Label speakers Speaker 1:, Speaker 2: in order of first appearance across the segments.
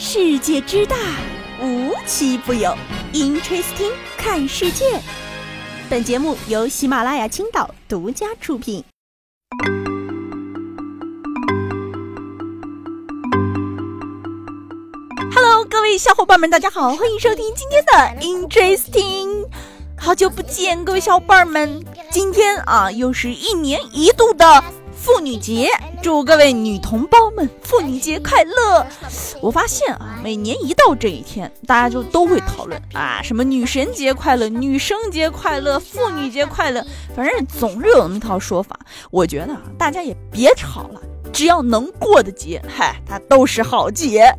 Speaker 1: 世界之大，无奇不有。Interesting，看世界。本节目由喜马拉雅青岛独家出品。Hello，各位小伙伴们，大家好，欢迎收听今天的 Interesting。好久不见，各位小伙伴们，今天啊，又是一年一度的。妇女节，祝各位女同胞们妇女节快乐！我发现啊，每年一到这一天，大家就都会讨论啊，什么女神节快乐、女生节快乐、妇女节快乐，反正总是有那么套说法。我觉得啊，大家也别吵了，只要能过的节，嗨，它都是好节。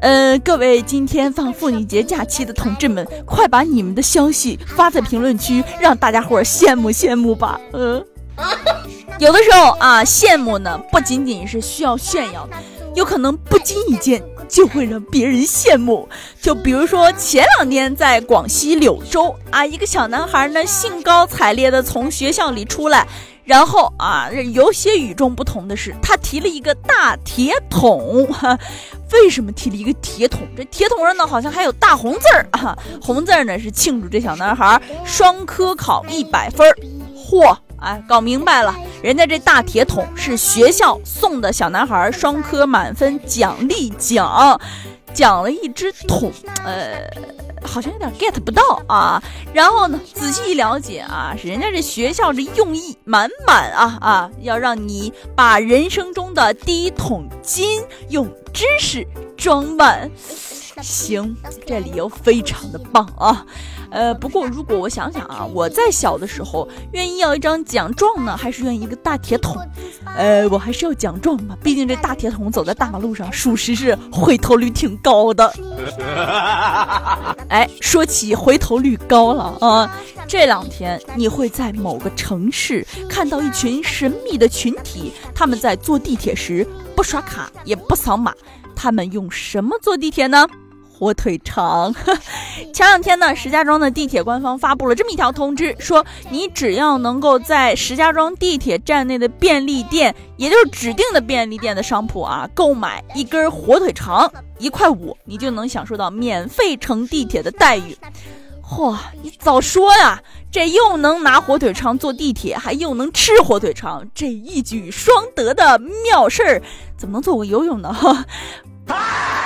Speaker 1: 呃，各位今天放妇女节假期的同志们，快把你们的消息发在评论区，让大家伙羡慕羡慕吧。嗯。有的时候啊，羡慕呢不仅仅是需要炫耀，有可能不经意间就会让别人羡慕。就比如说前两天在广西柳州啊，一个小男孩呢兴高采烈的从学校里出来，然后啊，有些与众不同的是，他提了一个大铁桶。哈 为什么提了一个铁桶？这铁桶上呢好像还有大红字儿啊，红字儿呢是庆祝这小男孩双科考一百分儿。嚯！哎，搞明白了，人家这大铁桶是学校送的小男孩双科满分奖励奖，奖了一只桶，呃，好像有点 get 不到啊。然后呢，仔细一了解啊，人家这学校这用意满满啊啊，要让你把人生中的第一桶金用知识装满。行，这理由非常的棒啊。呃，不过如果我想想啊，我在小的时候，愿意要一张奖状呢，还是愿意一个大铁桶？呃，我还是要奖状吧，毕竟这大铁桶走在大马路上，属实是回头率挺高的。哎，说起回头率高了啊，这两天你会在某个城市看到一群神秘的群体，他们在坐地铁时不刷卡也不扫码，他们用什么坐地铁呢？火腿肠。前两天呢，石家庄的地铁官方发布了这么一条通知，说你只要能够在石家庄地铁站内的便利店，也就是指定的便利店的商铺啊，购买一根火腿肠一块五，你就能享受到免费乘地铁的待遇。嚯，你早说呀！这又能拿火腿肠坐地铁，还又能吃火腿肠，这一举双得的妙事儿，怎么能做个游泳呢？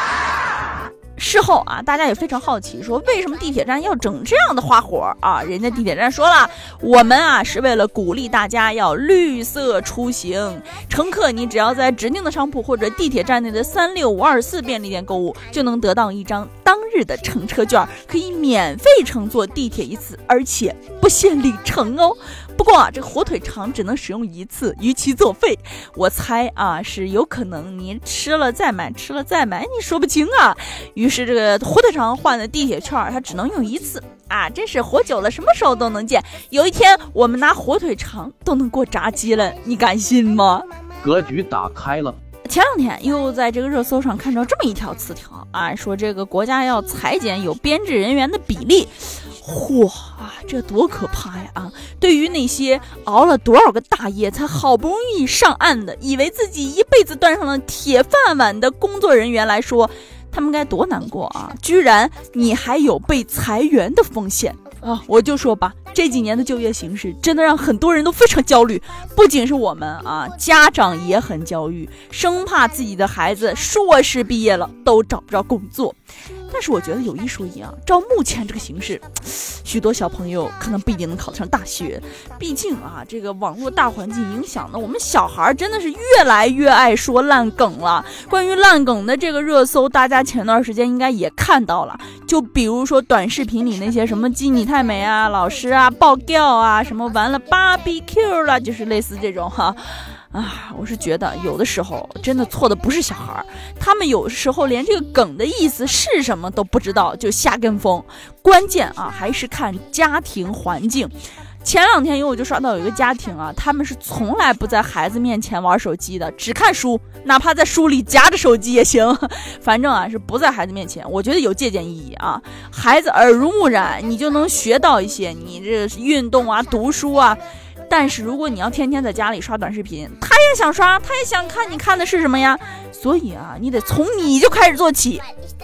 Speaker 1: 事后啊，大家也非常好奇，说为什么地铁站要整这样的花活啊？人家地铁站说了，我们啊是为了鼓励大家要绿色出行，乘客你只要在指定的商铺或者地铁站内的三六五二四便利店购物，就能得到一张当日的乘车券，可以免费乘坐地铁一次，而且不限里程哦。不过啊，这火腿肠只能使用一次，逾期作废。我猜啊，是有可能你吃了再买，吃了再买，你说不清啊。于是这个火腿肠换的地铁券，它只能用一次啊，真是活久了，什么时候都能见。有一天我们拿火腿肠都能过闸机了，你敢信吗？
Speaker 2: 格局打开了。
Speaker 1: 前两天又在这个热搜上看到这么一条词条啊，说这个国家要裁减有编制人员的比例。嚯啊，这多可怕呀！啊，对于那些熬了多少个大夜才好不容易上岸的，以为自己一辈子端上了铁饭碗的工作人员来说，他们该多难过啊！居然你还有被裁员的风险啊！我就说吧，这几年的就业形势真的让很多人都非常焦虑，不仅是我们啊，家长也很焦虑，生怕自己的孩子硕士毕业了都找不着工作。但是我觉得有一说一啊，照目前这个形势，许多小朋友可能不一定能考上大学。毕竟啊，这个网络大环境影响的，我们小孩真的是越来越爱说烂梗了。关于烂梗的这个热搜，大家前段时间应该也看到了。就比如说短视频里那些什么“鸡你太美啊”、“老师啊”、“爆掉啊”、什么“完了 BBQ 了”，就是类似这种哈。啊我是觉得有的时候真的错的不是小孩儿，他们有时候连这个梗的意思是什么都不知道就瞎跟风。关键啊还是看家庭环境。前两天有我就刷到有一个家庭啊，他们是从来不在孩子面前玩手机的，只看书，哪怕在书里夹着手机也行，反正啊是不在孩子面前。我觉得有借鉴意义啊，孩子耳濡目染，你就能学到一些，你这运动啊、读书啊。但是如果你要天天在家里刷短视频，他也想刷，他也想看，你看的是什么呀？所以啊，你得从你就开始做起。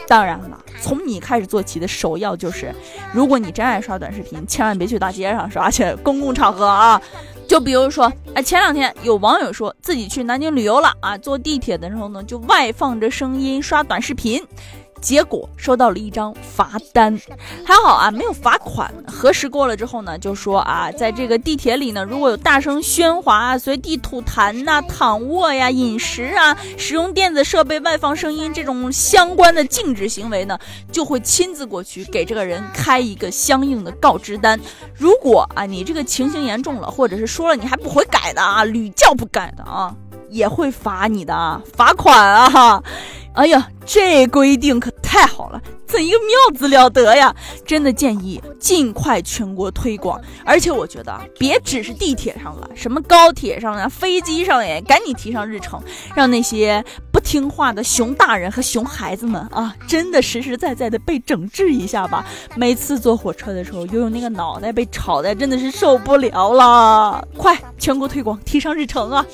Speaker 1: 当然了，从你开始做起的首要就是，如果你真爱刷短视频，千万别去大街上刷，去公共场合啊。就比如说，哎，前两天有网友说自己去南京旅游了啊，坐地铁的时候呢，就外放着声音刷短视频。结果收到了一张罚单，还好啊，没有罚款。核实过了之后呢，就说啊，在这个地铁里呢，如果有大声喧哗、随地吐痰呐、躺卧呀、饮食啊、使用电子设备外放声音这种相关的禁止行为呢，就会亲自过去给这个人开一个相应的告知单。如果啊，你这个情形严重了，或者是说了你还不悔改的啊，屡教不改的啊，也会罚你的啊，罚款啊。哎呀，这规定可太好了，怎一个妙子了得呀！真的建议尽快全国推广，而且我觉得啊，别只是地铁上了，什么高铁上啊、飞机上也赶紧提上日程，让那些不听话的熊大人和熊孩子们啊，真的实实在在的被整治一下吧！每次坐火车的时候，悠悠那个脑袋被吵的真的是受不了了，快全国推广，提上日程啊！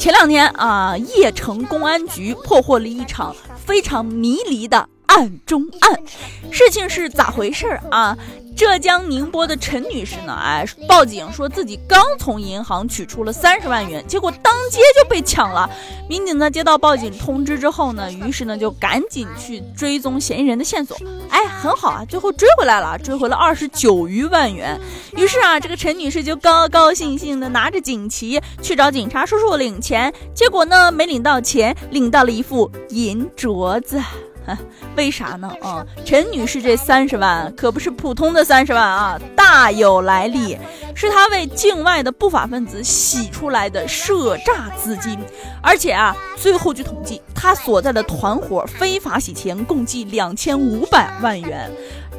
Speaker 1: 前两天啊，叶城公安局破获了一场非常迷离的案中案。事情是咋回事啊？浙江宁波的陈女士呢？哎，报警说自己刚从银行取出了三十万元，结果当街就被抢了。民警呢接到报警通知之后呢，于是呢就赶紧去追踪嫌疑人的线索。哎，很好啊，最后追回来了，追回了二十九余万元。于是啊，这个陈女士就高高兴兴的拿着锦旗去找警察叔叔领钱，结果呢没领到钱，领到了一副银镯子。为啥呢？啊，陈女士这三十万可不是普通的三十万啊，大有来历，是她为境外的不法分子洗出来的涉诈资金。而且啊，最后据统计，她所在的团伙非法洗钱共计两千五百万元。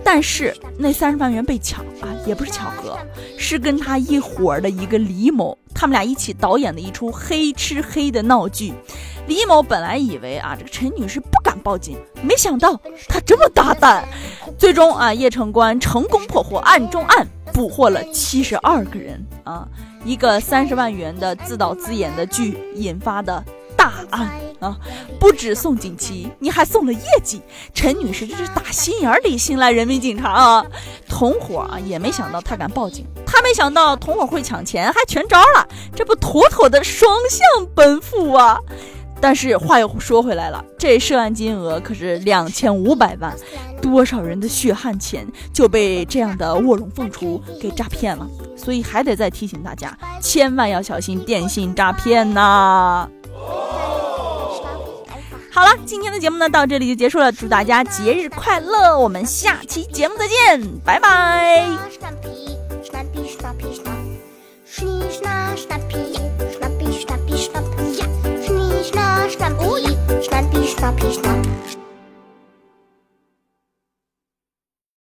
Speaker 1: 但是那三十万元被抢啊，也不是巧合，是跟他一伙的一个李某，他们俩一起导演的一出黑吃黑的闹剧。李某本来以为啊，这个陈女士不敢报警，没想到他这么大胆。最终啊，叶城关成功破获案中案，捕获了七十二个人啊。一个三十万元的自导自演的剧引发的大案啊，不止送锦旗，你还送了业绩。陈女士这是打心眼里信赖人民警察啊。同伙啊也没想到他敢报警，他没想到同伙会抢钱，还全招了，这不妥妥的双向奔赴啊。但是话又说回来了，这涉案金额可是两千五百万，多少人的血汗钱就被这样的卧龙凤雏给诈骗了，所以还得再提醒大家，千万要小心电信诈骗呐！好了，今天的节目呢到这里就结束了，祝大家节日快乐，我们下期节目再见，拜拜。Peace.